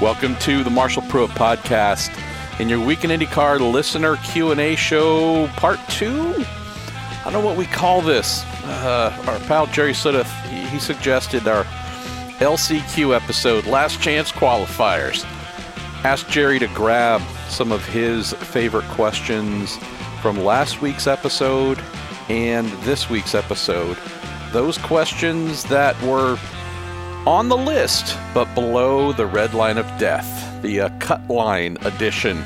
Welcome to the Marshall Pruett podcast in your weekend IndyCar listener Q&A show part 2. I don't know what we call this. Uh, our pal Jerry Sudduth, he, he suggested our LCQ episode, Last Chance Qualifiers. Asked Jerry to grab some of his favorite questions from last week's episode and this week's episode. Those questions that were on the list, but below the red line of death, the uh, cut line edition.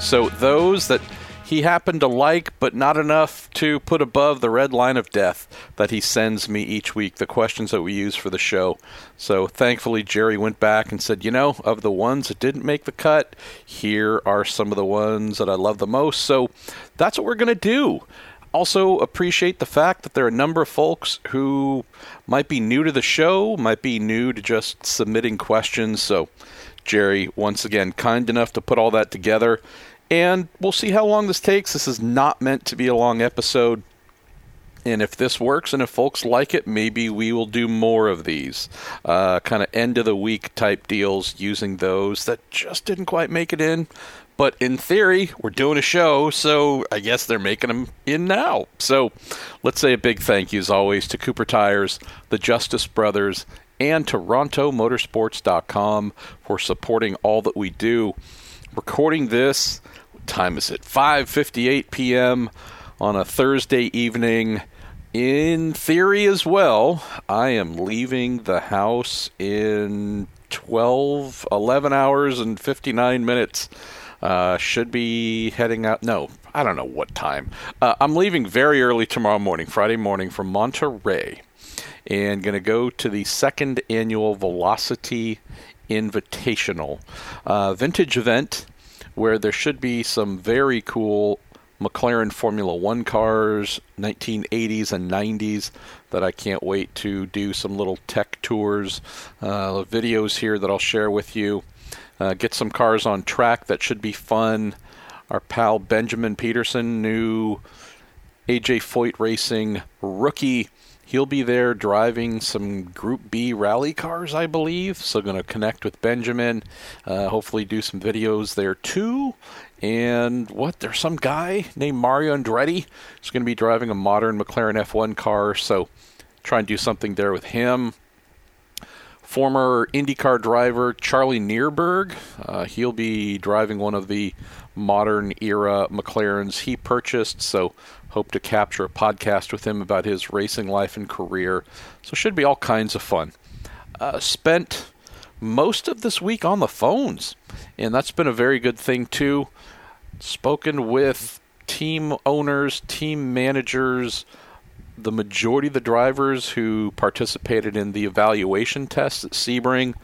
So those that he happened to like, but not enough to put above the red line of death that he sends me each week, the questions that we use for the show. So thankfully, Jerry went back and said, you know, of the ones that didn't make the cut, here are some of the ones that I love the most. So that's what we're going to do also appreciate the fact that there are a number of folks who might be new to the show, might be new to just submitting questions. So, Jerry, once again, kind enough to put all that together. And we'll see how long this takes. This is not meant to be a long episode. And if this works and if folks like it, maybe we will do more of these uh, kind of end of the week type deals using those that just didn't quite make it in. But in theory, we're doing a show, so I guess they're making them in now. So let's say a big thank you, as always, to Cooper Tires, the Justice Brothers, and TorontoMotorsports.com for supporting all that we do. Recording this, what time is it? 5:58 p.m. on a Thursday evening. In theory, as well, I am leaving the house in 12, 11 hours and 59 minutes. Uh, should be heading out. No, I don't know what time. Uh, I'm leaving very early tomorrow morning, Friday morning, from Monterey, and going to go to the second annual Velocity Invitational uh, vintage event where there should be some very cool McLaren Formula One cars, 1980s and 90s, that I can't wait to do some little tech tours, uh, videos here that I'll share with you uh, get some cars on track that should be fun. Our pal Benjamin Pedersen, new AJ Foyt Racing rookie. He'll be there driving some Group B rally cars, I believe. So, going to connect with Benjamin. Uh, hopefully, do some videos there too. And what? There's some guy named Mario Andretti who's going to be driving a modern McLaren F1 car. So, try and do something there with him former IndyCar driver Charlie Nearburg. Uh, he'll be driving one of the modern era McLarens he purchased, so hope to capture a podcast with him about his racing life and career. So should be all kinds of fun. Uh, spent most of this week on the phones, and that's been a very good thing too. Spoken with team owners, team managers, the majority of the drivers who participated in the evaluation tests at Sebring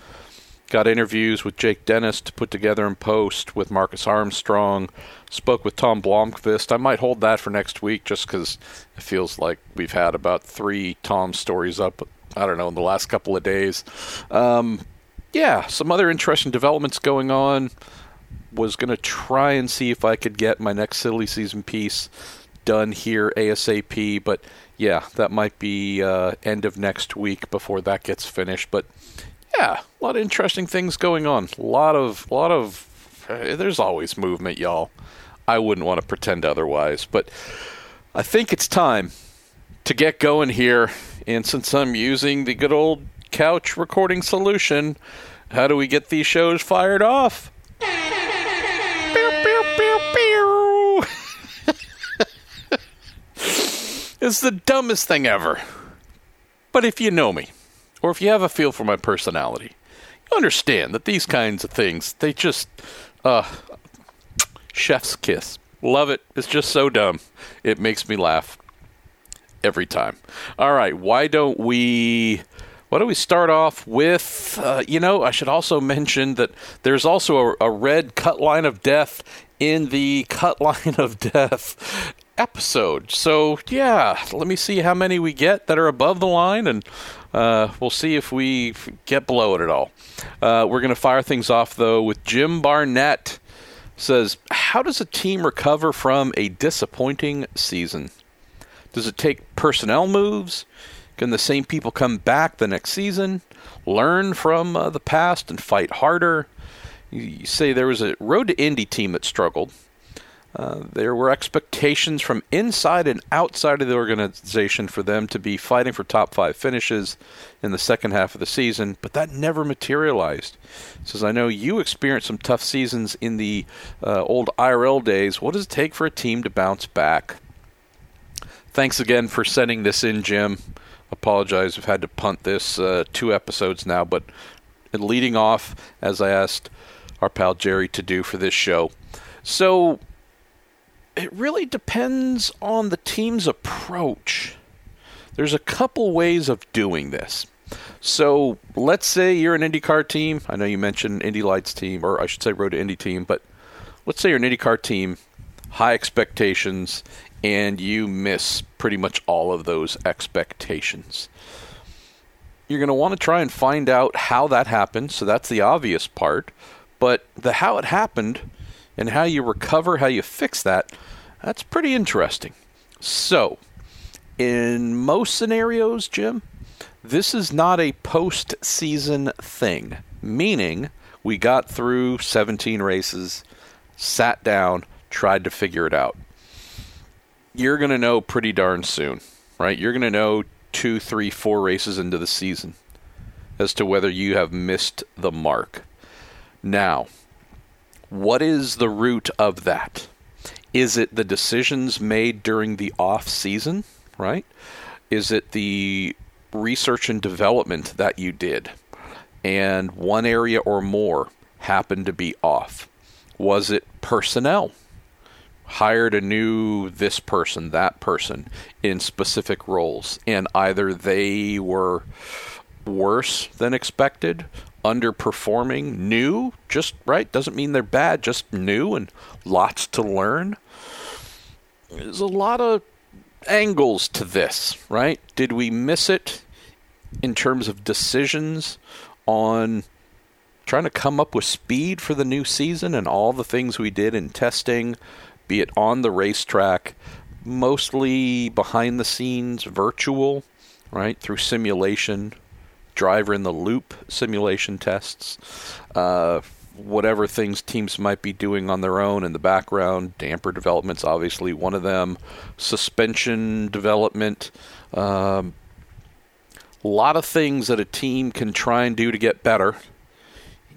got interviews with Jake Dennis to put together and post with Marcus Armstrong. Spoke with Tom Blomqvist. I might hold that for next week just because it feels like we've had about three Tom stories up. I don't know in the last couple of days. Um, yeah, some other interesting developments going on. Was going to try and see if I could get my next silly season piece done here ASAP, but yeah, that might be uh, end of next week before that gets finished. But yeah, a lot of interesting things going on. A lot of, a lot of. Uh, there's always movement, y'all. I wouldn't want to pretend otherwise, but I think it's time to get going here. And since I'm using the good old couch recording solution, how do we get these shows fired off? It's the dumbest thing ever. But if you know me, or if you have a feel for my personality, you understand that these kinds of things, they just, uh, chef's kiss. Love it. It's just so dumb. It makes me laugh every time. All right, why don't we. Why don't we start off with, uh, you know, I should also mention that there's also a, a red cut line of death in the cut line of death episode. So, yeah, let me see how many we get that are above the line, and uh, we'll see if we get below it at all. Uh, we're going to fire things off, though, with Jim Barnett. Says, How does a team recover from a disappointing season? Does it take personnel moves? Can the same people come back the next season, learn from uh, the past, and fight harder? You say there was a Road to Indy team that struggled. Uh, there were expectations from inside and outside of the organization for them to be fighting for top five finishes in the second half of the season, but that never materialized. Says, I know you experienced some tough seasons in the uh, old IRL days. What does it take for a team to bounce back? Thanks again for sending this in, Jim. Apologize, we've had to punt this uh, two episodes now, but leading off, as I asked our pal Jerry to do for this show. So, it really depends on the team's approach. There's a couple ways of doing this. So let's say you're an IndyCar team. I know you mentioned Indy Lights team, or I should say Road to Indy team, but let's say you're an IndyCar team, high expectations, and you miss pretty much all of those expectations. You're going to want to try and find out how that happened. So that's the obvious part. But the how it happened and how you recover, how you fix that, that's pretty interesting. So, in most scenarios, Jim, this is not a postseason thing, meaning we got through 17 races, sat down, tried to figure it out. You're going to know pretty darn soon, right? You're going to know two, three, four races into the season as to whether you have missed the mark. Now, what is the root of that? Is it the decisions made during the off season, right? Is it the research and development that you did and one area or more happened to be off? Was it personnel? Hired a new this person, that person in specific roles, and either they were worse than expected underperforming, new, just right, doesn't mean they're bad, just new and lots to learn. There's a lot of angles to this, right? Did we miss it in terms of decisions on trying to come up with speed for the new season and all the things we did in testing, be it on the racetrack, mostly behind the scenes, virtual, right, through simulation, driver in the loop simulation tests, uh, whatever things teams might be doing on their own in the background. Damper development's obviously one of them. Suspension development. Um, a lot of things that a team can try and do to get better.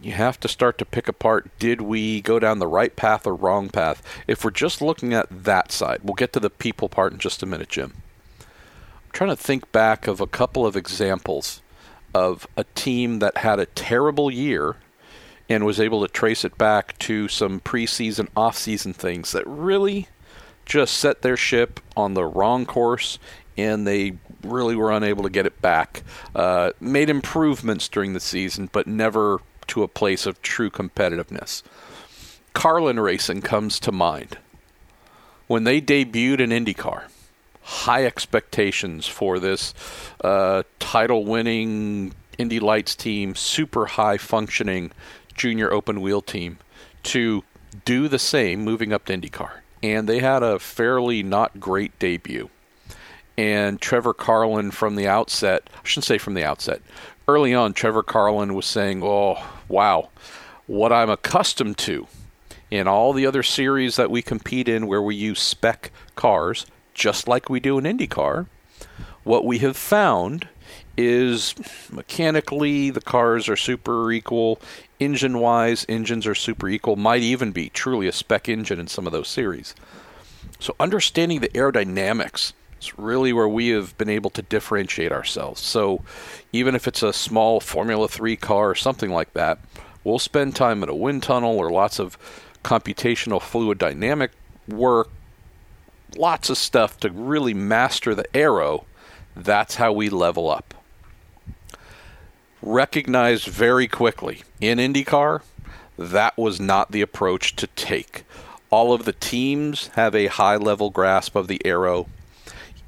You have to start to pick apart did we go down the right path or wrong path? If we're just looking at that side, we'll get to the people part in just a minute, Jim. I'm trying to think back of a couple of examples of a team that had a terrible year and was able to trace it back to some preseason, off-season things that really just set their ship on the wrong course and they really were unable to get it back. Uh, made improvements during the season, but never to a place of true competitiveness. Carlin Racing comes to mind. When they debuted in IndyCar, high expectations for this uh, title winning Indy Lights team, super high functioning junior open wheel team to do the same moving up to IndyCar. And they had a fairly not great debut. And Trevor Carlin from the outset, I shouldn't say from the outset, early on, Trevor Carlin was saying, Oh, wow, what I'm accustomed to in all the other series that we compete in where we use spec cars, just like we do in IndyCar, what we have found is mechanically the cars are super equal. Engine wise, engines are super equal. Might even be truly a spec engine in some of those series. So, understanding the aerodynamics is really where we have been able to differentiate ourselves. So, even if it's a small Formula 3 car or something like that, we'll spend time at a wind tunnel or lots of computational fluid dynamic work lots of stuff to really master the aero, That's how we level up. Recognized very quickly in IndyCar, that was not the approach to take. All of the teams have a high level grasp of the aero.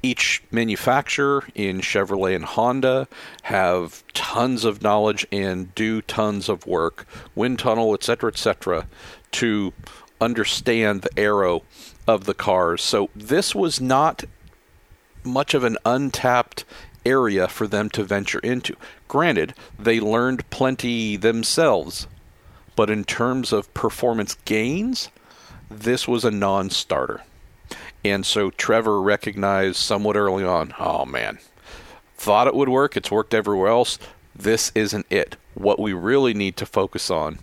Each manufacturer in Chevrolet and Honda have tons of knowledge and do tons of work, wind tunnel, etc., etc., to understand the aero of the cars. So this was not much of an untapped area for them to venture into. Granted, they learned plenty themselves, But in terms of performance gains, this was a non starter. And so Trevor recognized somewhat early on oh man, thought it would work. It's worked everywhere else. This isn't it. What we really need to focus on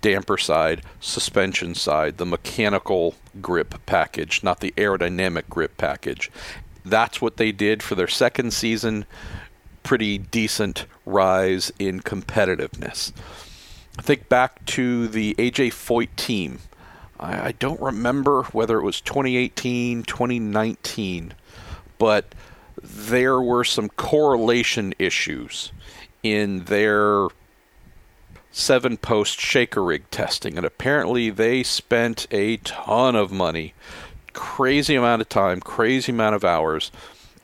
damper side, suspension side, the mechanical grip package, not the aerodynamic grip package. That's what they did for their second season. Pretty decent rise in competitiveness. Think back to the AJ Foyt team. I, I don't remember whether it was 2018, 2019, but there were some correlation issues in their seven post shaker rig testing, and apparently they spent a ton of money, crazy amount of time, crazy amount of hours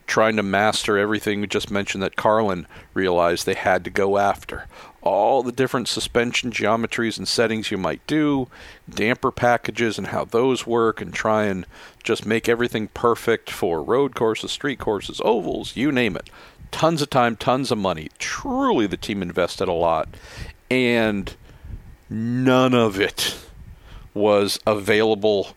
trying to master everything we just mentioned that Carlin realized they had to go after. All the different suspension geometries and settings you might do, damper packages and how those work, and try and just make everything perfect for road courses, street courses, ovals, you name it. Tons of time, tons of money. Truly, the team invested a lot and none of it was available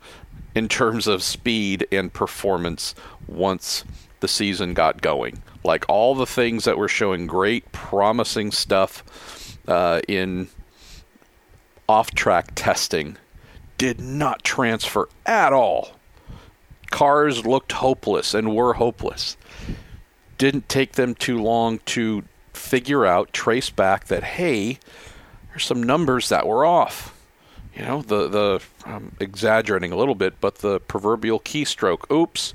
in terms of speed and performance once the season got going. Like all the things that were showing great, promising stuff uh, in off track testing did not transfer at all. Cars looked hopeless and were hopeless. Didn't take them too long to figure out, trace back that, hey, there's some numbers that were off. You know, the the I'm exaggerating a little bit, but the proverbial keystroke. Oops,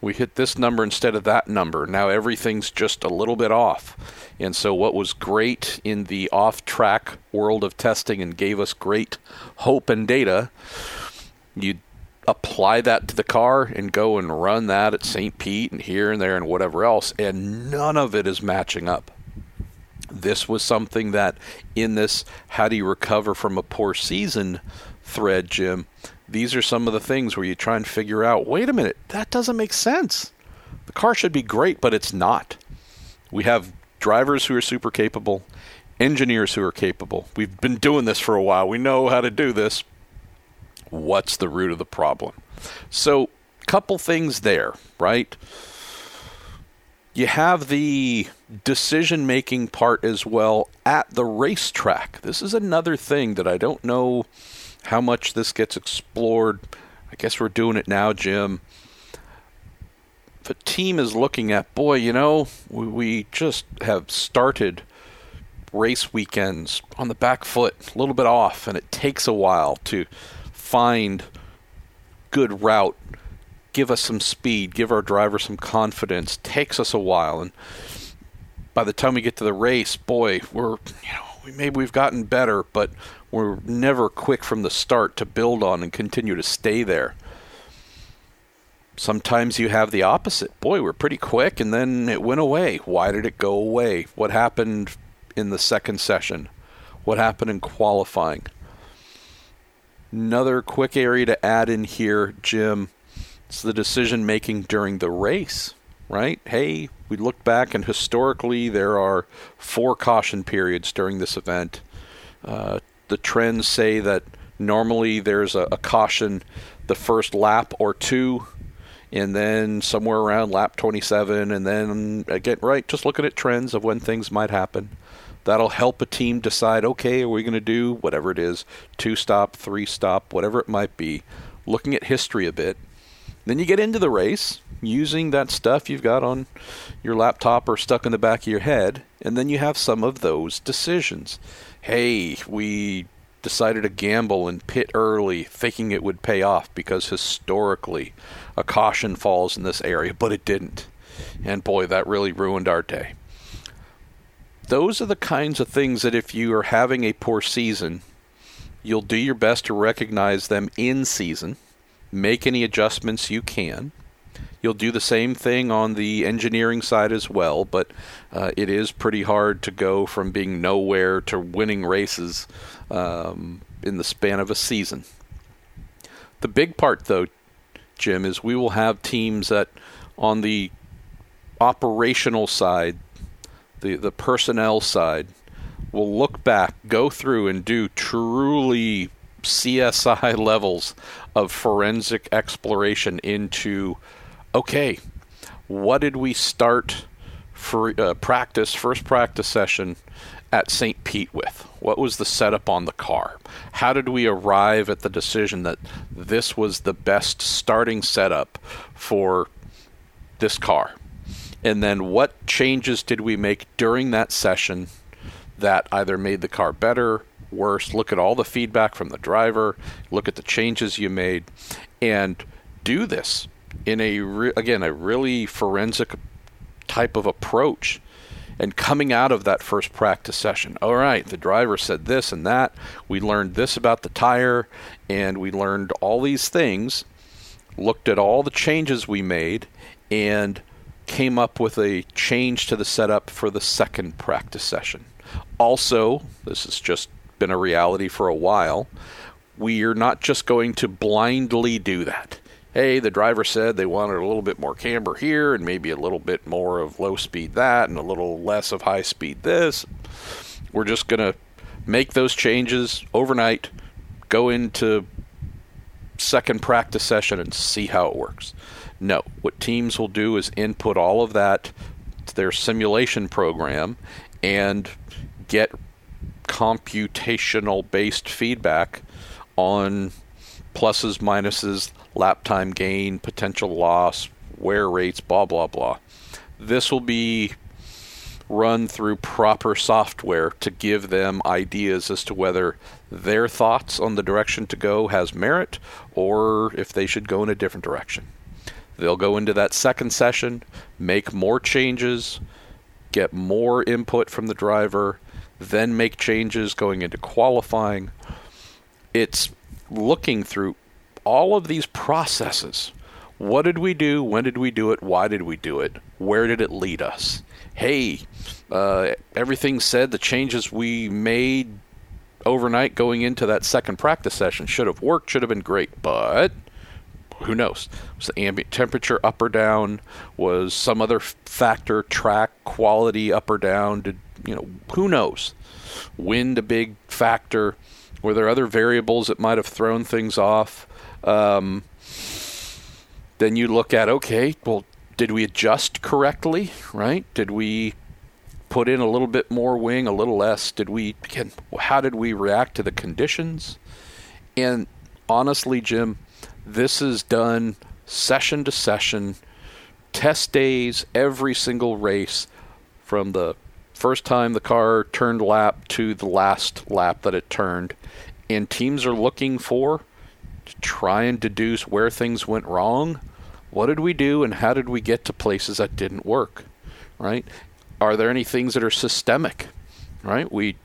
we hit this number instead of that number. Now everything's just a little bit off. And so what was great in the off-track world of testing and gave us great hope and data, you apply that to the car and go and run that at St. Pete and here and there and whatever else, and none of it is matching up this was something that in this how do you recover from a poor season thread, Jim, these are some of the things where you try and figure out wait a minute, that doesn't make sense. The car should be great, but it's not. We have drivers who are super capable, engineers who are capable. We've been doing this for a while. We know how to do this. What's the root of the problem? So, couple things there, right? You have the decision making part as well at the racetrack. This is another thing that I don't know how much this gets explored. I guess we're doing it now, Jim. The team is looking at, boy, you know, we just have started race weekends on the back foot, a little bit off, and it takes a while to find good route give us some speed, give our driver some confidence. Takes us a while, and by the time we get to the race, boy, we're you know we maybe we've gotten better, but we're never quick from the start to build on and continue to stay there. Sometimes you have the opposite. Boy, we're pretty quick, and then it went away. Why did it go away? What happened in the second session? What happened in qualifying? Another quick area to add in here, Jim it's the decision making during the race, right? Hey, we look back and historically there are four caution periods during this event. Uh, the trends say that normally there's a, a caution the first lap or two, and then somewhere around lap 27, and then again, right, just looking at trends of when things might happen. That'll help a team decide okay, are we going to do whatever it is, two stop, three stop, whatever it might be, looking at history a bit then you get into the race using that stuff you've got on your laptop or stuck in the back of your head, and then you have some of those decisions. Hey, we decided to gamble and pit early, thinking it would pay off because historically a caution falls in this area, but it didn't. And boy, that really ruined our day. Those are the kinds of things that if you are having a poor season, you'll do your best to recognize them in season make any adjustments you can. You'll do the same thing on the engineering side as well, but uh, it is pretty hard to go from being nowhere to winning races um, in the span of a season. The big part, though, Jim, is we will have teams that on the operational side, the, the personnel side, will look back, go through, and do truly CSI levels of forensic exploration into okay, what did we start for uh, practice, first practice session at St. Pete with? What was the setup on the car? How did we arrive at the decision that this was the best starting setup for this car? And then what changes did we make during that session that either made the car better, worse? Look at all the feedback from the driver, look at the changes you made, and do this in a re- again a really forensic type of approach and coming out of that first practice session. All right the driver said this and that. We learned this about the tire and we learned all these things looked at all the changes we made and came up with a change to the setup for the second practice session. Also this is just been a reality for a while we are not just going to blindly do that hey, the driver said they wanted a little bit more camber here and maybe a little bit more of low speed that and a little less of high speed this. We're just going to make those changes overnight, go into second practice session and see how it works. No, what teams will do is input all of that to their simulation program and get computational based feedback on pluses, minuses, lap time gain, potential loss, wear rates, blah, blah, blah. This will be run through proper software to give them ideas as to whether their thoughts on the direction to go has merit or if they should go in a different direction. They'll go into that second session, make more changes, get more input from the driver, then make changes going into qualifying. It's looking through all of these processes. What did we do? When did we do it? Why did we do it? Where did it lead us? Hey, uh, everything said the changes we made overnight going into that second practice session should have worked, should have been great, but who knows? Was the ambient temperature up or down? Was some other factor, track quality up or down? Did you know? Who knows? Wind a big factor. Were there other variables that might have thrown things off? Um, then you look at okay, well, did we adjust correctly? Right? Did we put in a little bit more wing, a little less? Did we again? How did we react to the conditions? And honestly, Jim, this is done session to session, test days, every single race, from the first time the car turned lap to the last lap that it turned. And teams are looking for to try and deduce where things went wrong. What did we do and how did we get to places that didn't work? Right? Are there any things that are systemic? Right? We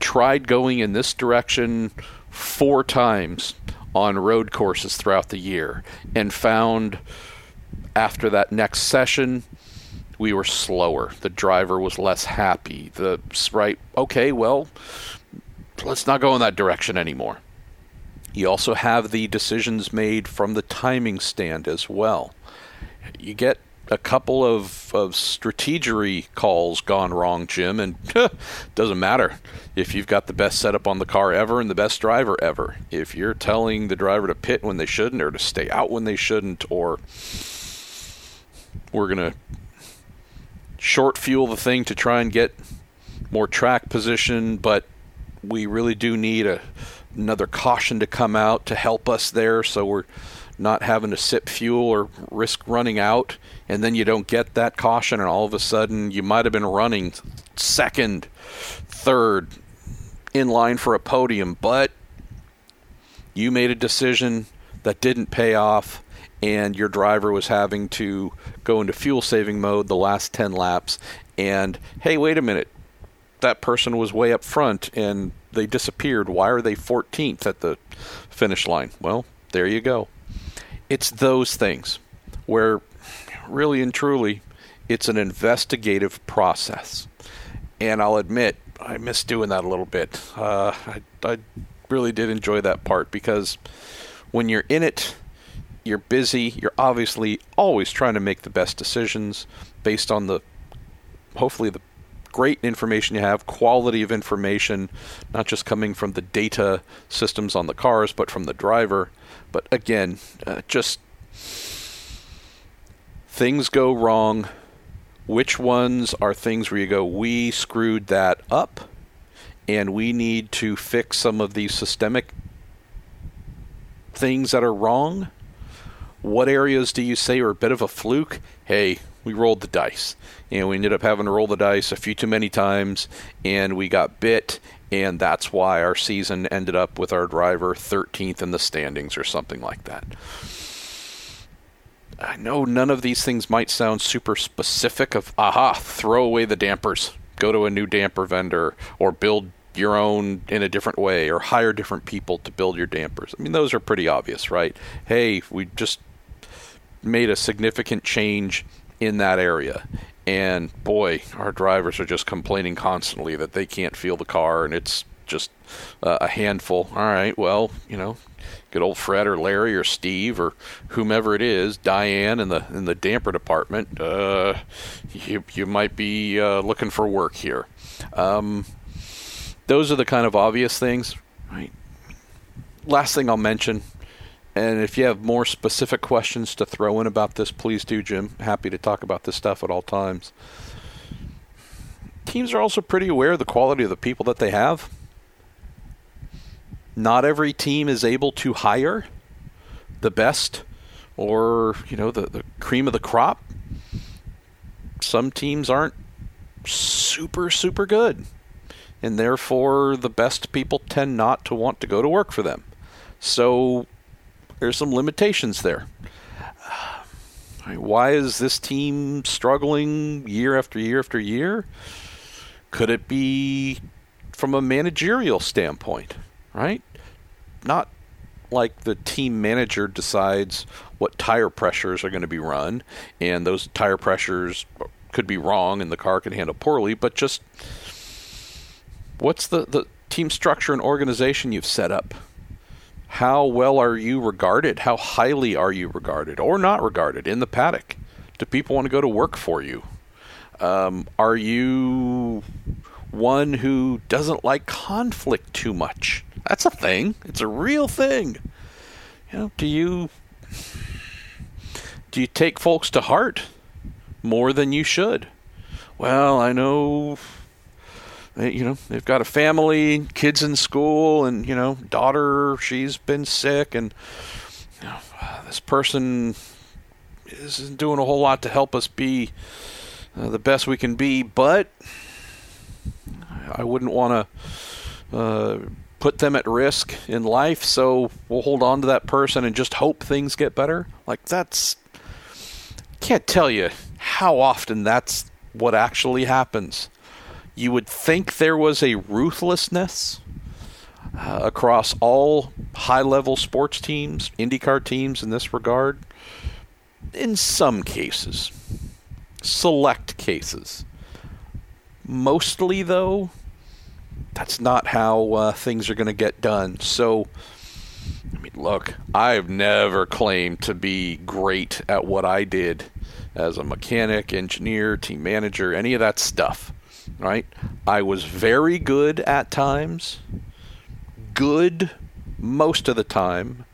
tried going in this direction four times on road courses throughout the year and found after that next session we were slower. The driver was less happy. The right, okay, well, let's not go in that direction anymore. You also have the decisions made from the timing stand as well. You get a couple of, of strategery calls gone wrong, Jim, and doesn't matter if you've got the best setup on the car ever and the best driver ever. If you're telling the driver to pit when they shouldn't or to stay out when they shouldn't, or we're going to short fuel the thing to try and get more track position, but we really do need a another caution to come out to help us there so we're not having to sip fuel or risk running out and then you don't get that caution and all of a sudden you might have been running second third in line for a podium but you made a decision that didn't pay off and your driver was having to go into fuel saving mode the last 10 laps and hey wait a minute that person was way up front and they disappeared. Why are they 14th at the finish line? Well, there you go. It's those things where really and truly it's an investigative process. And I'll admit, I miss doing that a little bit. Uh, I, I really did enjoy that part because when you're in it, you're busy. You're obviously always trying to make the best decisions based on the hopefully the great information you have, quality of information, not just coming from the data systems on the cars, but from the driver. But again, uh, just things go wrong. Which ones are things where you go, we screwed that up, and we need to fix some of these systemic things that are wrong? What areas do you say are a bit of a fluke? Hey, we rolled the dice. And we ended up having to roll the dice a few too many times, and we got bit, and that's why our season ended up with our driver 13th in the standings or something like that. I know none of these things might sound super specific of aha, throw away the dampers, go to a new damper vendor, or build your own in a different way, or hire different people to build your dampers. I mean, those are pretty obvious, right? Hey, we just made a significant change in that area. And boy, our drivers are just complaining constantly that they can't feel the car and it's just uh, a handful. All right, well, you know, good old Fred or Larry or Steve or whomever it is, Diane in the in the damper department. Uh, you you might be uh, looking for work here. Um, those are the kind of obvious things, right? Last thing I'll mention and if you have more specific questions to throw in about this, please do, Jim. Happy to talk about this stuff at all times. Teams are also pretty aware of the quality of the people that they have. Not every team is able to hire the best or, you know, the, the cream of the crop. Some teams aren't super, super good. And therefore, the best people tend not to want to go to work for them. So there's some limitations there. Why is this team struggling year after year after year? Could it be from a managerial standpoint, right? Not like the team manager decides what tire pressures are going to be run, and those tire pressures could be wrong and the car can handle poorly, but just what's the, the team structure and organization you've set up? how well are you regarded? How highly are you regarded or not regarded in the paddock? Do people want to go to work for you? Um, are you one who doesn't like conflict too much? That's a thing. It's a real thing. You know, do you do you take folks to heart more than you should? Well, I know you know they've got a family kids in school and you know daughter she's been sick and you know, this person isn't doing a whole lot to help us be uh, the best we can be but i wouldn't want to uh, put them at risk in life so we'll hold on to that person and just hope things get better like that's can't tell you how often that's what actually happens you would think there was a ruthlessness uh, across all high level sports teams, IndyCar teams in this regard. In some cases, select cases. Mostly, though, that's not how uh, things are going to get done. So, I mean, look, I've never claimed to be great at what I did as a mechanic, engineer, team manager, any of that stuff right? I was very good at times, good most of the time,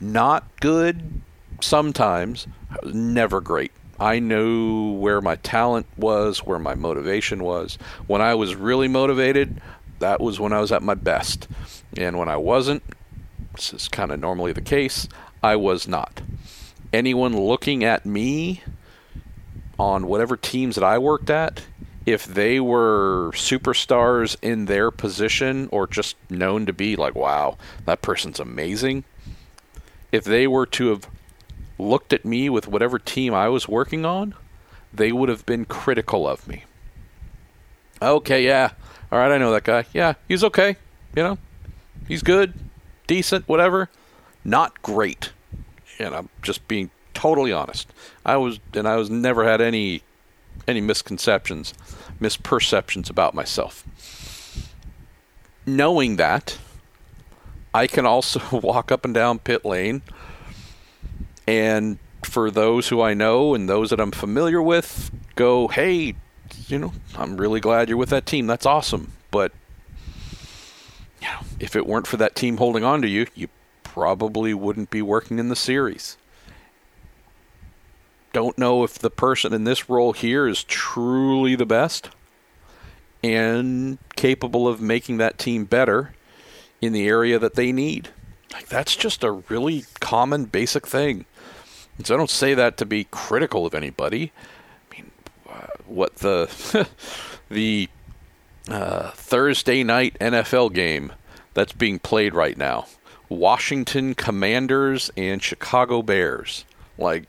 not good sometimes, never great. I knew where my talent was, where my motivation was. When I was really motivated, that was when I was at my best. And when I wasn't, this is kind of normally the case, I was not. Anyone looking at me on whatever teams that I worked at, if they were superstars in their position or just known to be like, wow, that person's amazing, if they were to have looked at me with whatever team I was working on, they would have been critical of me. Okay, yeah. All right, I know that guy. Yeah, he's okay. You know, he's good, decent, whatever. Not great. And I'm just being totally honest. I was, and I was never had any any misconceptions, misperceptions about myself. Knowing that, I can also walk up and down pit lane, and for those who I know and those that I'm familiar with, go, hey, you know, I'm really glad you're with that team. That's awesome. But you know, if it weren't for that team holding on to you, you probably wouldn't be working in the series. Don't know if the person in this role here is truly the best and capable of making that team better in the area that they need. Like that's just a really common basic thing. And so I don't say that to be critical of anybody. I mean, uh, what the the uh, Thursday night NFL game that's being played right now. Washington Commanders and Chicago Bears. Like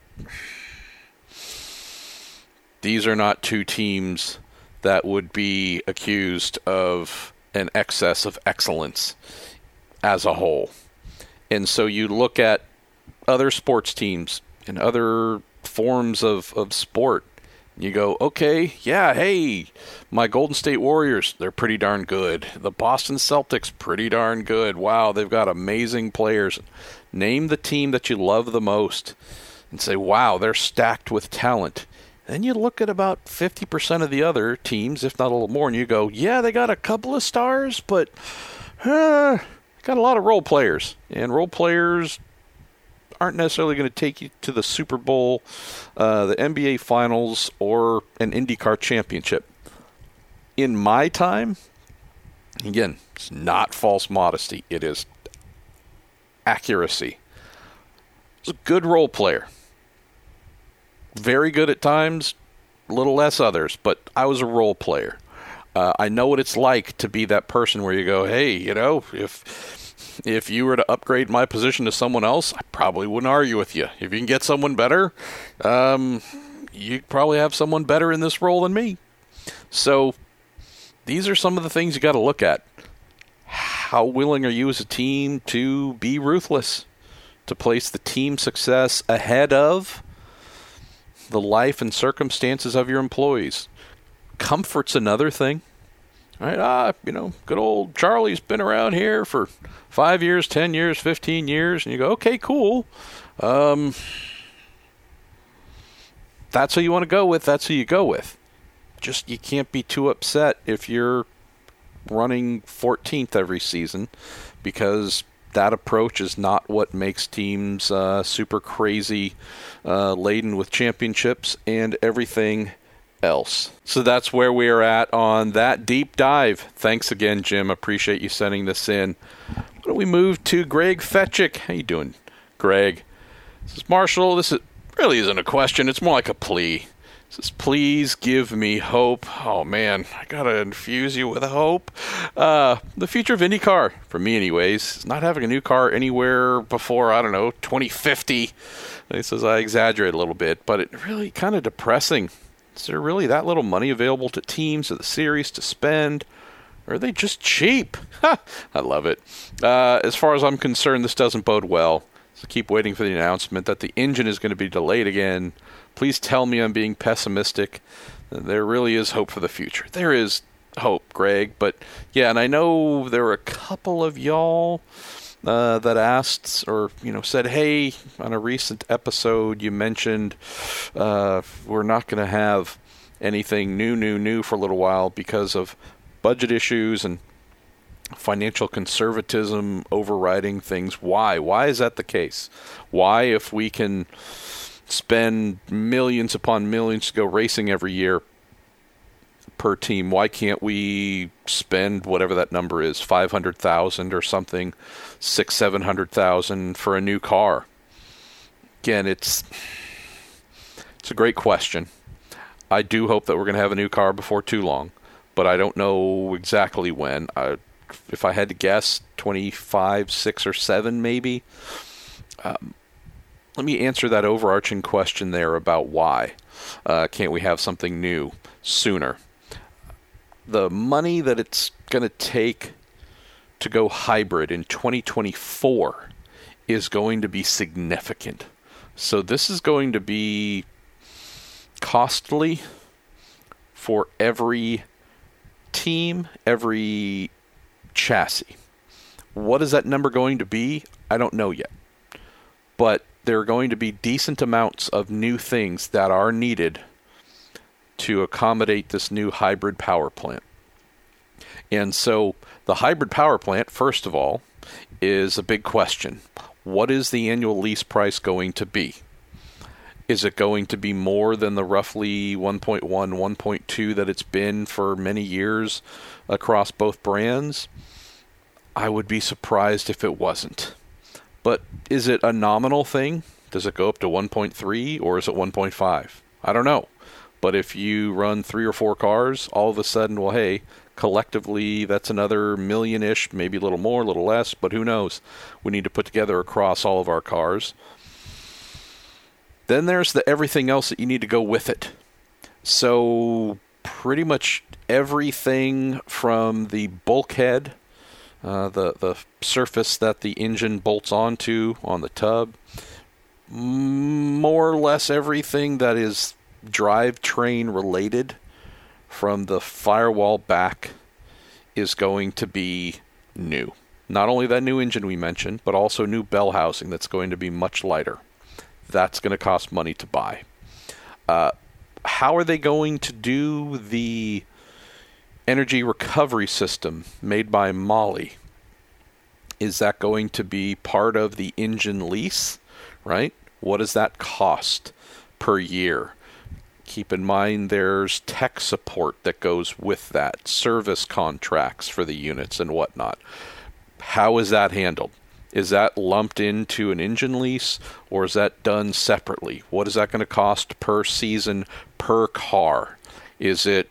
these are not two teams that would be accused of an excess of excellence as a whole. And so you look at other sports teams and other forms of, of sport. You go, okay, yeah, hey, my Golden State Warriors, they're pretty darn good. The Boston Celtics, pretty darn good. Wow, they've got amazing players. Name the team that you love the most and say, wow, they're stacked with talent. Then you look at about 50% of the other teams, if not a little more, and you go, yeah, they got a couple of stars, but uh, got a lot of role players. And role players aren't necessarily going to take you to the Super Bowl, uh, the NBA Finals, or an IndyCar championship. In my time, again, it's not false modesty, it is accuracy. He's a good role player very good at times, a little less others, but I was a role player. Uh, I know what it's like to be that person where you go, hey, you know, if if you were to upgrade my position to someone else, I probably wouldn't argue with you. If you can get someone better, um, you probably have someone better in this role than me. So these are some of the things you got to look at. How willing are you as a team to be ruthless, to place the team success ahead of the life and circumstances of your employees. Comfort's another thing. Right? Ah, you know, good old Charlie's been around here for five years, ten years, fifteen years, and you go, okay, cool. Um, that's who you want to go with. That's who you go with. Just you can't be too upset if you're running 14th every season because that approach is not what makes teams uh, super crazy uh, laden with championships and everything else. So that's where we are at on that deep dive. Thanks again, Jim. Appreciate you sending this in. Why don't we move to Greg Fetchick? How you doing, Greg? This is Marshall. This is, really isn't a question. It's more like a plea says, please give me hope. Oh man, I gotta infuse you with hope. Uh, the future of IndyCar, for me anyways, is not having a new car anywhere before, I don't know, 2050. he says I exaggerate a little bit, but it really kind of depressing. Is there really that little money available to teams of the series to spend? Or are they just cheap? I love it. Uh, as far as I'm concerned, this doesn't bode well. So keep waiting for the announcement that the engine is going to be delayed again Please tell me I'm being pessimistic. There really is hope for the future. There is hope, Greg. But yeah, and I know there are a couple of y'all uh, that asked or you know said, "Hey, on a recent episode, you mentioned uh, we're not going to have anything new, new, new for a little while because of budget issues and." financial conservatism overriding things. Why? Why is that the case? Why, if we can spend millions upon millions to go racing every year per team. Why can't we spend whatever that number is, five hundred thousand or something, six, seven hundred thousand for a new car? Again, it's it's a great question. I do hope that we're going to have a new car before too long, but I don't know exactly when. I, if I had to guess, twenty five, six or seven, maybe. Um, let me answer that overarching question there about why uh, can't we have something new sooner? The money that it's going to take to go hybrid in 2024 is going to be significant. So this is going to be costly for every team, every chassis. What is that number going to be? I don't know yet. But there are going to be decent amounts of new things that are needed to accommodate this new hybrid power plant. And so the hybrid power plant, first of all, is a big question. What is the annual lease price going to be? Is it going to be more than the roughly 1.1, 1.2 that it's been for many years across both brands? I would be surprised if it wasn't. But is it a nominal thing? Does it go up to 1.3 or is it 1.5? I don't know. But if you run three or four cars, all of a sudden, well, hey, collectively that's another million ish, maybe a little more, a little less, but who knows? We need to put together across all of our cars. Then there's the everything else that you need to go with it. So, pretty much everything from the bulkhead, uh, the, the surface that the engine bolts onto on the tub, more or less everything that is drivetrain related from the firewall back is going to be new. Not only that new engine we mentioned, but also new bell housing that's going to be much lighter. That's going to cost money to buy. Uh, how are they going to do the energy recovery system made by Mahle? Is that going to be part of the engine lease, right? What does that cost per year? Keep in mind there's tech support that goes with that, service contracts for the units and whatnot. How is that handled? Is that lumped into an engine lease or is that done separately? What is that going to cost per season per car? Is it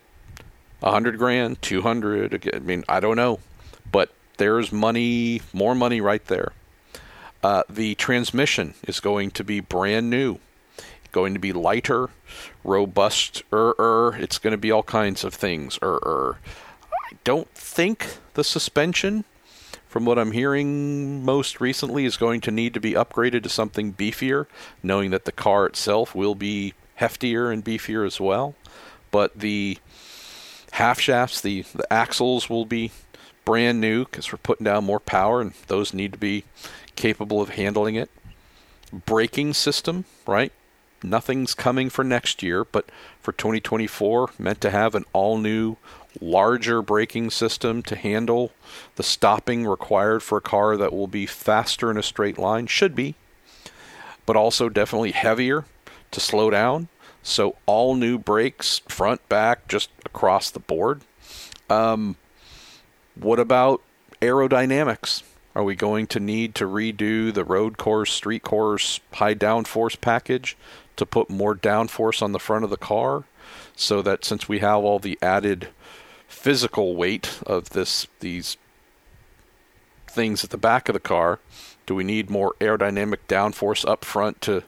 a hundred grand, two hundred? I mean, I don't know, but there's money, more money right there. Uh, the transmission is going to be brand new going to be lighter, robust, er. It's going to be all kinds of things, er. I don't think the suspension, from what I'm hearing most recently, is going to need to be upgraded to something beefier, knowing that the car itself will be heftier and beefier as well. But the half shafts, the, the axles will be brand new because we're putting down more power, and those need to be capable of handling it. Braking system, right? Nothing's coming for next year, but for 2024, meant to have an all new, larger braking system to handle the stopping required for a car that will be faster in a straight line. Should be, but also definitely heavier to slow down. So, all new brakes, front, back, just across the board. Um, what about aerodynamics? Are we going to need to redo the road course, street course, high downforce package to put more downforce on the front of the car so that since we have all the added physical weight of this these things at the back of the car do we need more aerodynamic downforce up front to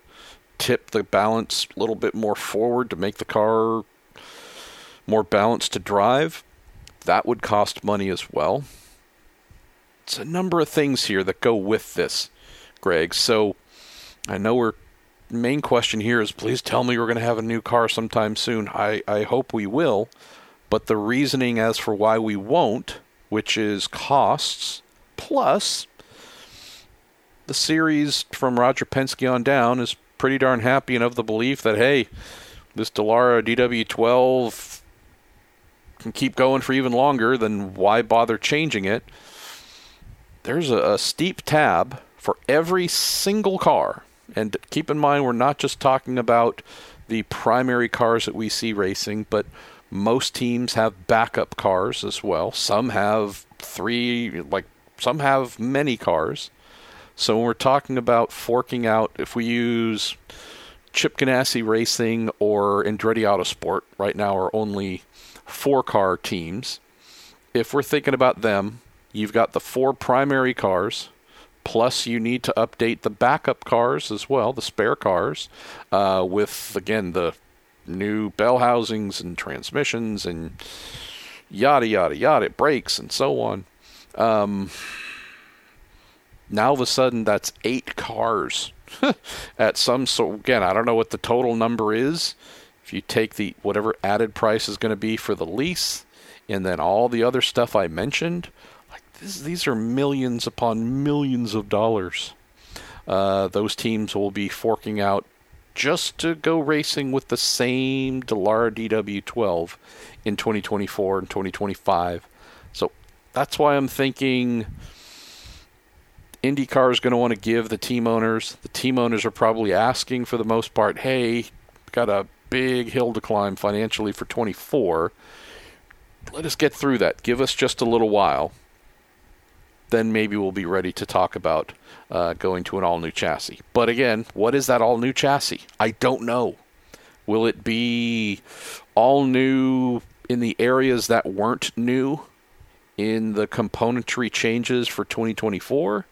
tip the balance a little bit more forward to make the car more balanced to drive? That would cost money as well. It's a number of things here that go with this greg. So i know we're main question here is please tell me we're going to have a new car sometime soon. I, I hope we will. But the reasoning as for why we won't, which is costs, plus the series from Roger Penske on down is pretty darn happy and of the belief that, hey, this Dallara DW12 can keep going for even longer, then why bother changing it? There's a, a steep tab for every single car and keep in mind, we're not just talking about the primary cars that we see racing, but most teams have backup cars as well. Some have three, like some have many cars. So when we're talking about forking out, if we use Chip Ganassi Racing or Andretti Autosport, right now are only four car teams. If we're thinking about them, you've got the four primary cars Plus, you need to update the backup cars as well, the spare cars, uh, with again the new bell housings and transmissions and yada yada yada, brakes and so on. Um, now all of a sudden, that's eight cars at some so again. I don't know what the total number is. If you take the whatever added price is going to be for the lease, and then all the other stuff I mentioned, this, these are millions upon millions of dollars. Uh, those teams will be forking out just to go racing with the same Dallara DW12 in 2024 and 2025. So that's why I'm thinking IndyCar is going to want to give the team owners. The team owners are probably asking for the most part, hey, got a big hill to climb financially for 24. Let us get through that. Give us just a little while. Then maybe we'll be ready to talk about uh, going to an all new chassis. But again, what is that all new chassis? I don't know. Will it be all new in the areas that weren't new in the componentry changes for 2024?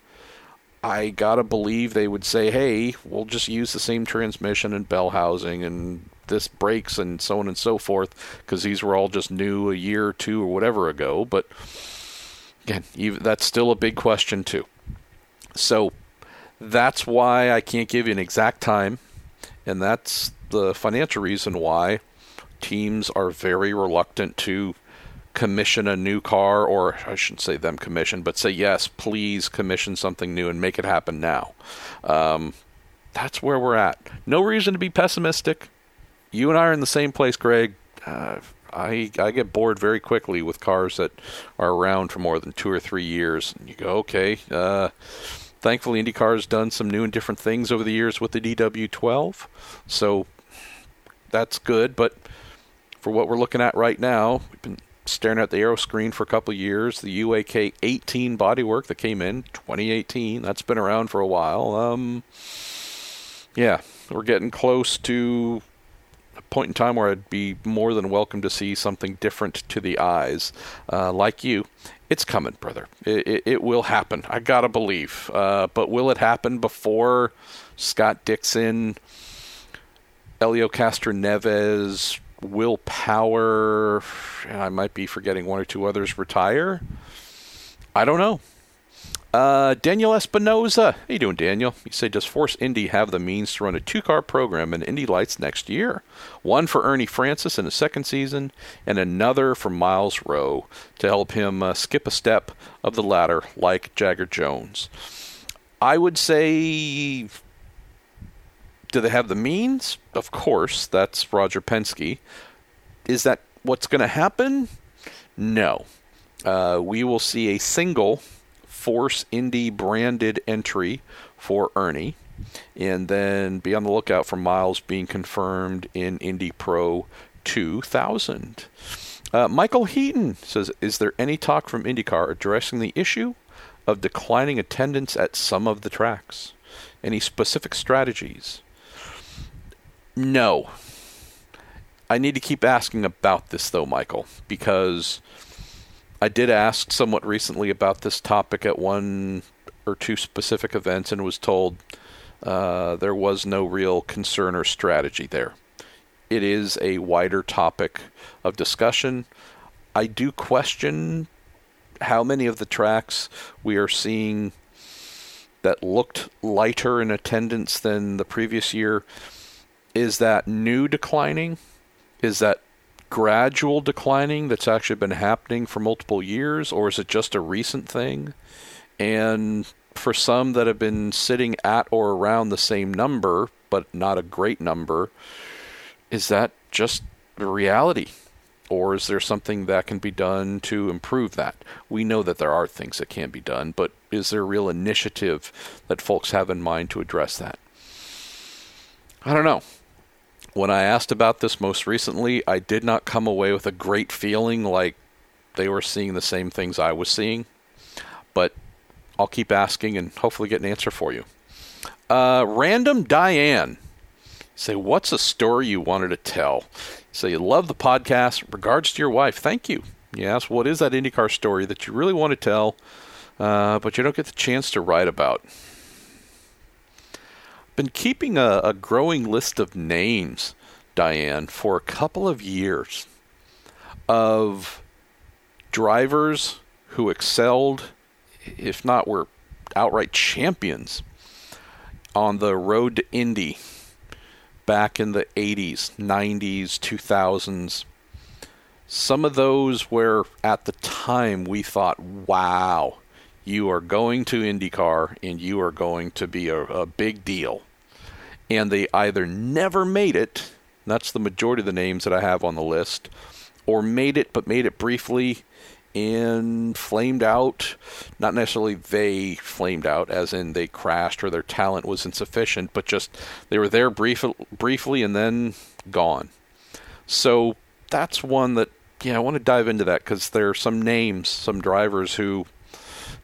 I gotta believe they would say, "Hey, we'll just use the same transmission and bell housing and this brakes and so on and so forth," because these were all just new a year or two or whatever ago. But again, that's still a big question too. So that's why I can't give you an exact time, and that's the financial reason why teams are very reluctant to commission a new car, or I shouldn't say them commission, but say, yes, please commission something new and make it happen now. Um, that's where we're at. No reason to be pessimistic. You and I are in the same place, Greg. Uh, I I get bored very quickly with cars that are around for more than two or three years. And you go, okay. Uh, thankfully, IndyCar has done some new and different things over the years with the DW12, so that's good. But for what we're looking at right now, we've been staring at the aero screen for a couple years. The UAK 18 bodywork that came in 2018, that's been around for a while. Um, yeah, we're getting close to point in time where I'd be more than welcome to see something different to the eyes. Uh, like you, it's coming, brother. It, it, it will happen. I gotta believe. Uh, but will it happen before Scott Dixon, Helio Castroneves, Will Power, I might be forgetting one or two others, retire? I don't know. Uh, Daniel Espinoza. How you doing, Daniel? You say, does Force Indy have the means to run a two-car program in Indy Lights next year? One for Ernie Francis in the second season, and another for Myles Rowe to help him uh, skip a step of the ladder like Jagger Jones. I would say do they have the means? Of course, that's Roger Penske. Is that what's going to happen? No. Uh, we will see a single Force Indy branded entry for Ernie, and then be on the lookout for Myles being confirmed in Indy Pro 2000. Uh, Michael Heaton says, "Is there any talk from IndyCar addressing the issue of declining attendance at some of the tracks? Any specific strategies?" No. I need to keep asking about this, though, Michael, because I did ask somewhat recently about this topic at one or two specific events and was told uh, there was no real concern or strategy there. It is a wider topic of discussion. I do question how many of the tracks we are seeing that looked lighter in attendance than the previous year is that new declining? Is that gradual declining that's actually been happening for multiple years, or is it just a recent thing? And for some that have been sitting at or around the same number, but not a great number, is that just reality? Or is there something that can be done to improve that? We know that there are things that can be done, but is there a real initiative that folks have in mind to address that? I don't know when I asked about this most recently, I did not come away with a great feeling like they were seeing the same things I was seeing. But I'll keep asking and hopefully get an answer for you. Uh, Random Diane. Say, what's a story you wanted to tell? Say, you love the podcast. Regards to your wife. Thank you. Yes, what is that IndyCar story that you really want to tell, uh, but you don't get the chance to write about? Been keeping a, a growing list of names, Diane, for a couple of years of drivers who excelled, if not were outright champions, on the road to Indy back in the 80s, 90s, 2000s. Some of those where at the time we thought, wow, you are going to IndyCar and you are going to be a, a big deal and they either never made it, that's the majority of the names that I have on the list, or made it but made it briefly and flamed out. Not necessarily they flamed out, as in they crashed or their talent was insufficient, but just they were there brief, briefly and then gone. So that's one that, yeah, I want to dive into that because there are some names, some drivers who,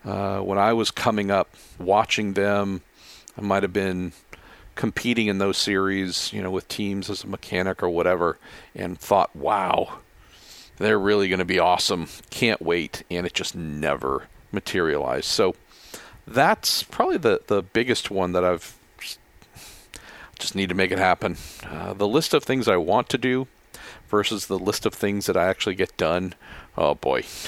uh, when I was coming up, watching them, I might have been competing in those series, you know, with teams as a mechanic or whatever, and thought, wow, they're really going to be awesome. Can't wait. And it just never materialized. So that's probably the, the biggest one that I've just need to make it happen. Uh, the list of things I want to do versus the list of things that I actually get done. Oh boy,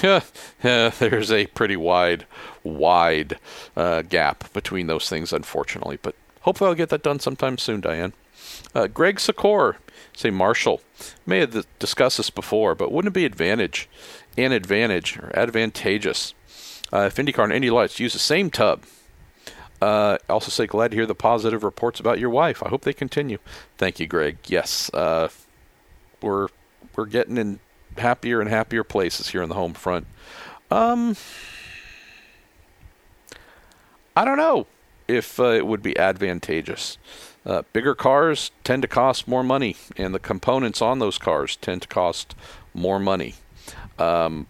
there's a pretty wide, wide uh, gap between those things, unfortunately. But hopefully, I'll get that done sometime soon, Diane. Uh, Greg Sikor, say Marshall, may have discussed this before, but wouldn't it be advantage, an advantage or advantageous uh, if IndyCar and Indy Lights use the same tub? Uh, also say glad to hear the positive reports about your wife. I hope they continue. Thank you, Greg. Yes, uh, we're we're getting in happier and happier places here in the home front. Um, I don't know if uh, it would be advantageous. Uh, bigger cars tend to cost more money, and the components on those cars tend to cost more money. Um,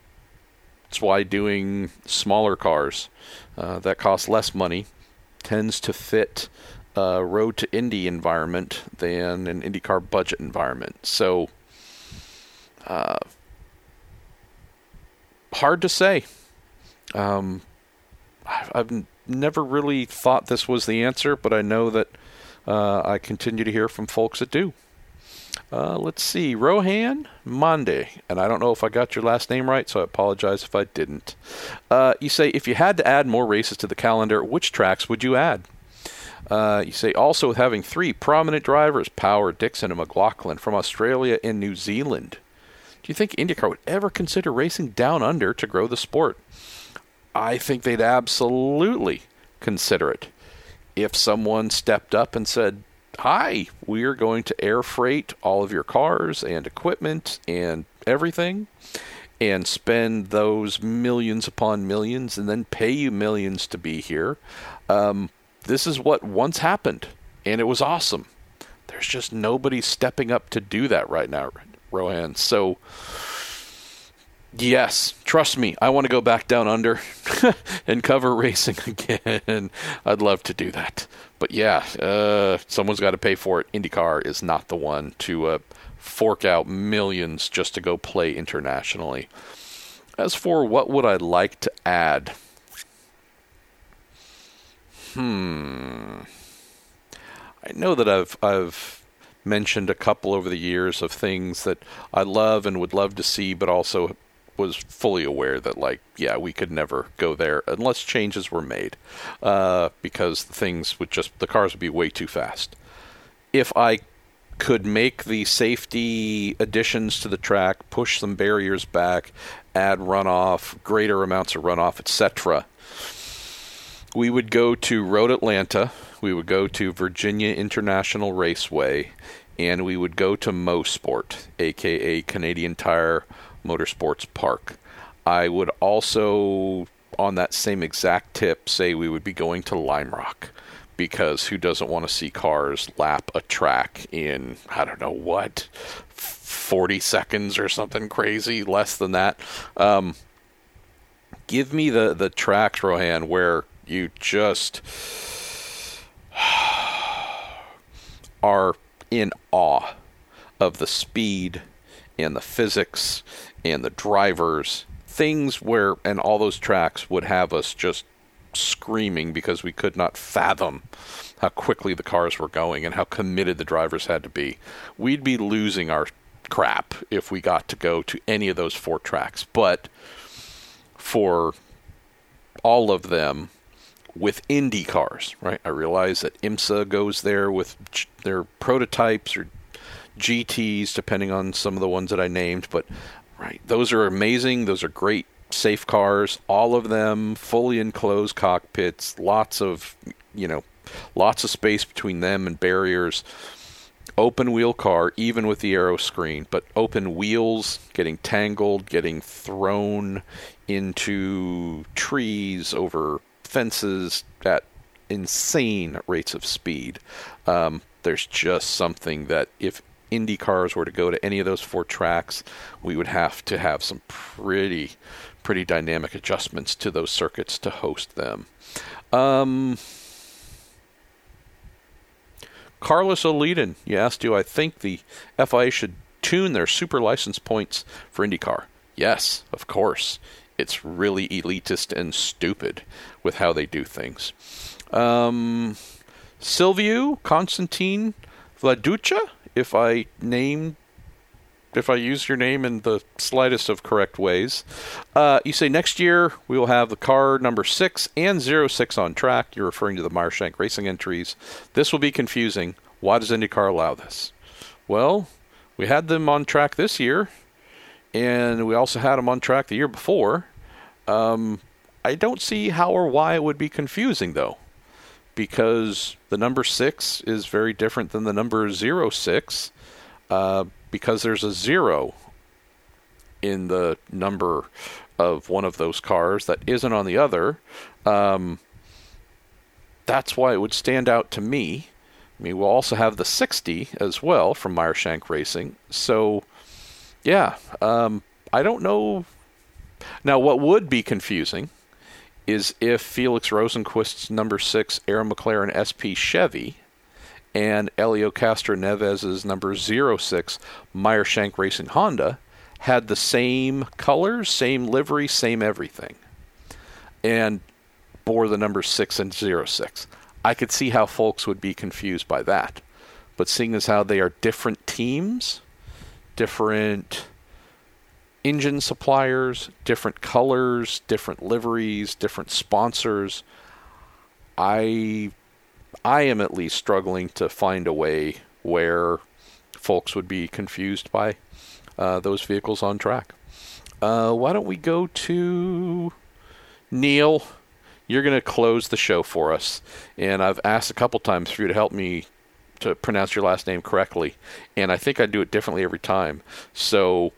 that's why doing smaller cars uh, that cost less money tends to fit a road to Indy environment than an IndyCar budget environment. So, uh, hard to say. Um, I've never really thought this was the answer, but I know that uh, I continue to hear from folks that do. Uh, let's see, Rohan Monday, and I don't know if I got your last name right, so I apologize if I didn't. Uh, you say if you had to add more races to the calendar, which tracks would you add? Uh, you say also with having three prominent drivers, Power, Dixon, and McLaughlin from Australia and New Zealand. Do you think IndyCar would ever consider racing down under to grow the sport? I think they'd absolutely consider it if someone stepped up and said, Hi, we are going to air freight all of your cars and equipment and everything and spend those millions upon millions and then pay you millions to be here. Um, this is what once happened, and it was awesome. There's just nobody stepping up to do that right now, Rohan. So, Yes, trust me, I want to go back down under and cover racing again. I'd love to do that. But yeah, uh, someone's got to pay for it. IndyCar is not the one to uh, fork out millions just to go play internationally. As for what would I like to add? Hmm. I know that I've I've mentioned a couple over the years of things that I love and would love to see, but also was fully aware that like yeah we could never go there unless changes were made uh, because things would just the cars would be way too fast. If i could make the safety additions to the track push some barriers back add runoff greater amounts of runoff etc we would go to road atlanta we would go to virginia international raceway and we would go to mosport aka canadian tire Motorsports Park. I would also, on that same exact tip, say we would be going to Lime Rock because who doesn't want to see cars lap a track in, I don't know what, 40 seconds or something crazy, less than that? Um, give me the, the tracks, Rohan, where you just are in awe of the speed and the physics and the drivers, things where, and all those tracks would have us just screaming because we could not fathom how quickly the cars were going and how committed the drivers had to be. We'd be losing our crap if we got to go to any of those four tracks. But for all of them, with Indy cars, right? I realize that IMSA goes there with their prototypes or GTs, depending on some of the ones that I named, but Right. Those are amazing. Those are great safe cars. All of them fully enclosed cockpits. Lots of, you know, lots of space between them and barriers. Open wheel car, even with the aero screen, but open wheels getting tangled, getting thrown into trees, over fences at insane rates of speed. Um, there's just something that if Indy cars were to go to any of those four tracks, we would have to have some pretty, pretty dynamic adjustments to those circuits to host them. Um, Carlos O'Leedon, you asked, do I think the FIA should tune their super license points for IndyCar? Yes, of course. It's really elitist and stupid with how they do things. Um, Silviu Constantine Vladucha, if I name if I use your name in the slightest of correct ways. Uh, you say next year we will have the car number 6 and zero six on track. You're referring to the Meyershank Racing entries. This will be confusing. Why does IndyCar allow this? Well, we had them on track this year, and we also had them on track the year before. Um, I don't see how or why it would be confusing, though because the number six is very different than the number zero six uh, because there's a zero in the number of one of those cars that isn't on the other. Um, that's why it would stand out to me. I mean, we'll also have the 60 as well from Meyershank Racing. So, yeah, um, I don't know. Now, what would be confusing is if Felix Rosenqvist's number six Arrow McLaren SP Chevy and Helio Castroneves' number 06 Meyershank Racing Honda had the same colors, same livery, same everything, and bore the number 6 and 06. I could see how folks would be confused by that. But seeing as how they are different teams, different engine suppliers, different colors, different liveries, different sponsors. I I am at least struggling to find a way where folks would be confused by uh, those vehicles on track. Uh, why don't we go to Neil? You're going to close the show for us, and I've asked a couple times for you to help me to pronounce your last name correctly, and I think I do it differently every time. So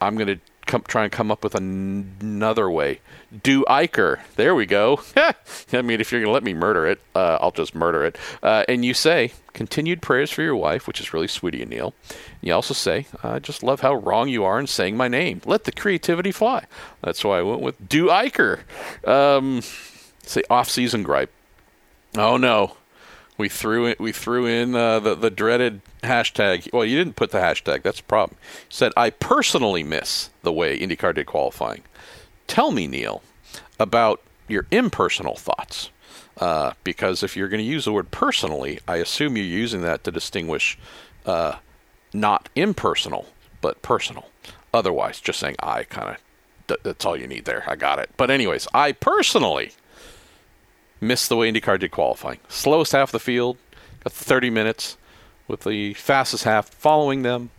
I'm going to come, try and come up with an- another way. Do Eicher. There we go. I mean, if you're going to let me murder it, uh, I'll just murder it. Uh, and you say, continued prayers for your wife, which is really sweet of you, Neil. You also say, I just love how wrong you are in saying my name. Let the creativity fly. That's why I went with Do Eicher. Um, say off season gripe. Oh, no we threw in, we threw in uh, the the dreaded hashtag. Well, you didn't put the hashtag. That's a problem. You said I personally miss the way IndyCar did qualifying. Tell me, Neil, about your impersonal thoughts. Uh, because if you're going to use the word personally, I assume you're using that to distinguish uh, not impersonal, but personal. Otherwise, just saying I kind of that's all you need there. I got it. But anyways, I personally missed the way IndyCar did qualifying. Slowest half of the field, got 30 minutes, with the fastest half following them.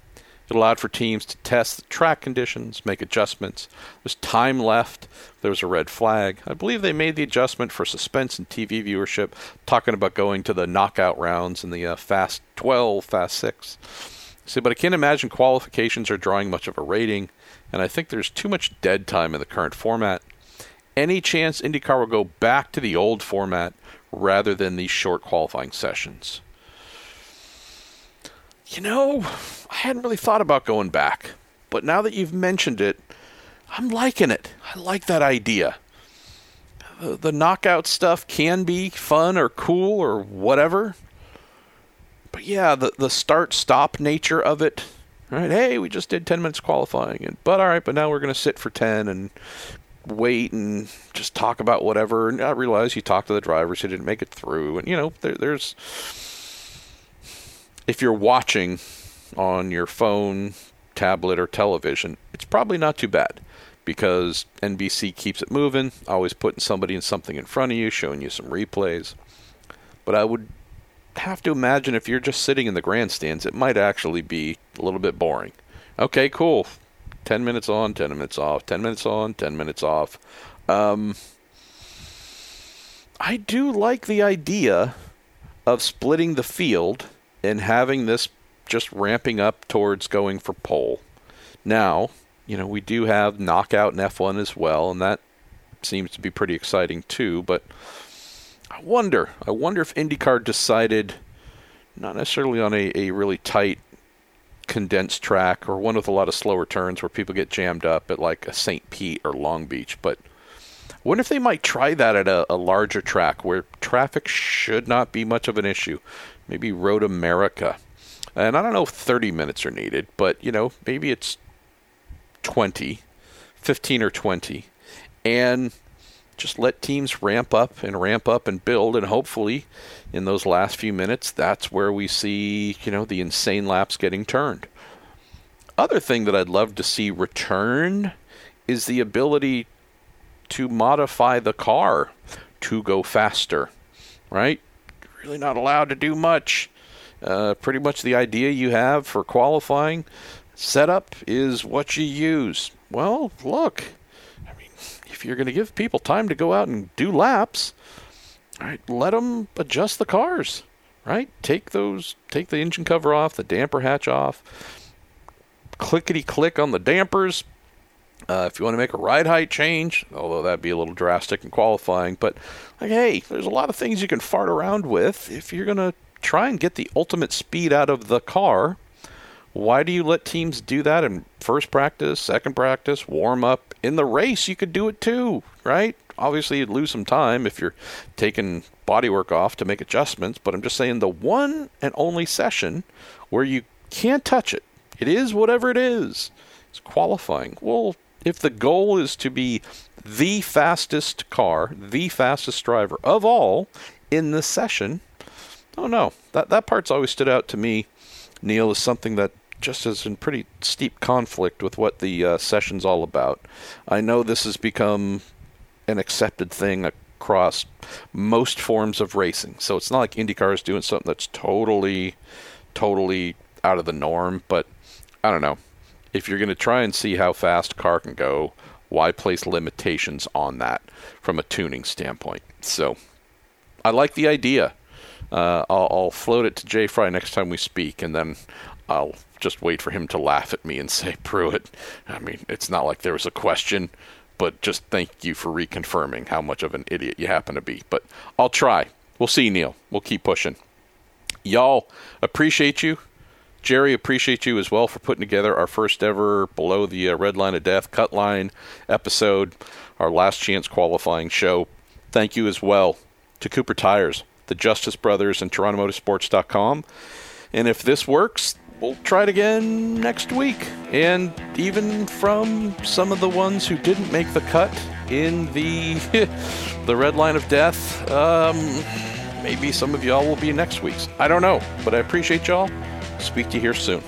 It allowed for teams to test the track conditions, make adjustments. There's time left. There was a red flag. I believe they made the adjustment for suspense and TV viewership, talking about going to the knockout rounds in the uh, Fast 12, Fast 6. See, but I can't imagine qualifications are drawing much of a rating, and I think there's too much dead time in the current format any chance IndyCar will go back to the old format rather than these short qualifying sessions? You know, I hadn't really thought about going back, but now that you've mentioned it, I'm liking it. I like that idea. The, knockout stuff can be fun or cool or whatever. But yeah, the, the start stop nature of it, right? Hey, we just did 10 minutes qualifying, and but all right, but now we're going to sit for 10 and wait and just talk about whatever. And I realize you talk to the drivers who didn't make it through, and you know there, there's if you're watching on your phone, tablet, or television, it's probably not too bad because NBC keeps it moving, always putting somebody and something in front of you, showing you some replays. But I would have to imagine if you're just sitting in the grandstands, it might actually be a little bit boring. Okay, cool. 10 minutes on, 10 minutes off, 10 minutes on, 10 minutes off. Um, I do like the idea of splitting the field and having this just ramping up towards going for pole. Now, you know, we do have knockout in F1 as well, and that seems to be pretty exciting too. But I wonder, I wonder if IndyCar decided not necessarily on a, a really tight condensed track or one with a lot of slower turns where people get jammed up at like a St. Pete or Long Beach, but I wonder if they might try that at a, a larger track where traffic should not be much of an issue. Maybe Road America. And I don't know if 30 minutes are needed, but you know, maybe it's 20, 15 or 20. And just let teams ramp up and ramp up and build and hopefully in those last few minutes that's where we see you know the insane laps getting turned. Other thing that i'd love to see return is the ability to modify the car to go faster right? Really not allowed to do much. Uh, pretty much the idea you have for qualifying setup is what you use. Well look you're going to give people time to go out and do laps, right, let them adjust the cars. Right? Take those, take the engine cover off, the damper hatch off, clickety click on the dampers. Uh, if you want to make a ride height change, although that'd be a little drastic in qualifying, but like, hey, there's a lot of things you can fart around with if you're going to try and get the ultimate speed out of the car. Why do you let teams do that in first practice, second practice, warm up? In the race, you could do it too, right? Obviously, you'd lose some time if you're taking bodywork off to make adjustments, but I'm just saying the one and only session where you can't touch it, it is whatever it is. It's qualifying. Well, if the goal is to be the fastest car, the fastest driver of all in the session, oh no, that that part's always stood out to me, Neil, is something that just is in pretty steep conflict with what the uh, session's all about. I know this has become an accepted thing across most forms of racing, so it's not like IndyCar is doing something that's totally, totally out of the norm. But I don't know. If you're going to try and see how fast a car can go, why place limitations on that from a tuning standpoint? So I like the idea. Uh, I'll, I'll, float it to Jay Frye next time we speak, and then I'll just wait for him to laugh at me and say, Pruett, I mean, it's not like there was a question, but just thank you for reconfirming how much of an idiot you happen to be. But I'll try. We'll see, Neil. We'll keep pushing. Y'all, appreciate you. Jerry, appreciate you as well for putting together our first ever Below the uh, Red Line of Death cut line episode, our last chance qualifying show. Thank you as well to Cooper Tires, the Justice Brothers, and TorontoMotorsports.com. And if this works, we'll try it again next week. And even from some of the ones who didn't make the cut in the the red line of death, um, maybe some of y'all will be next week's. I don't know, but I appreciate y'all. Speak to you here soon.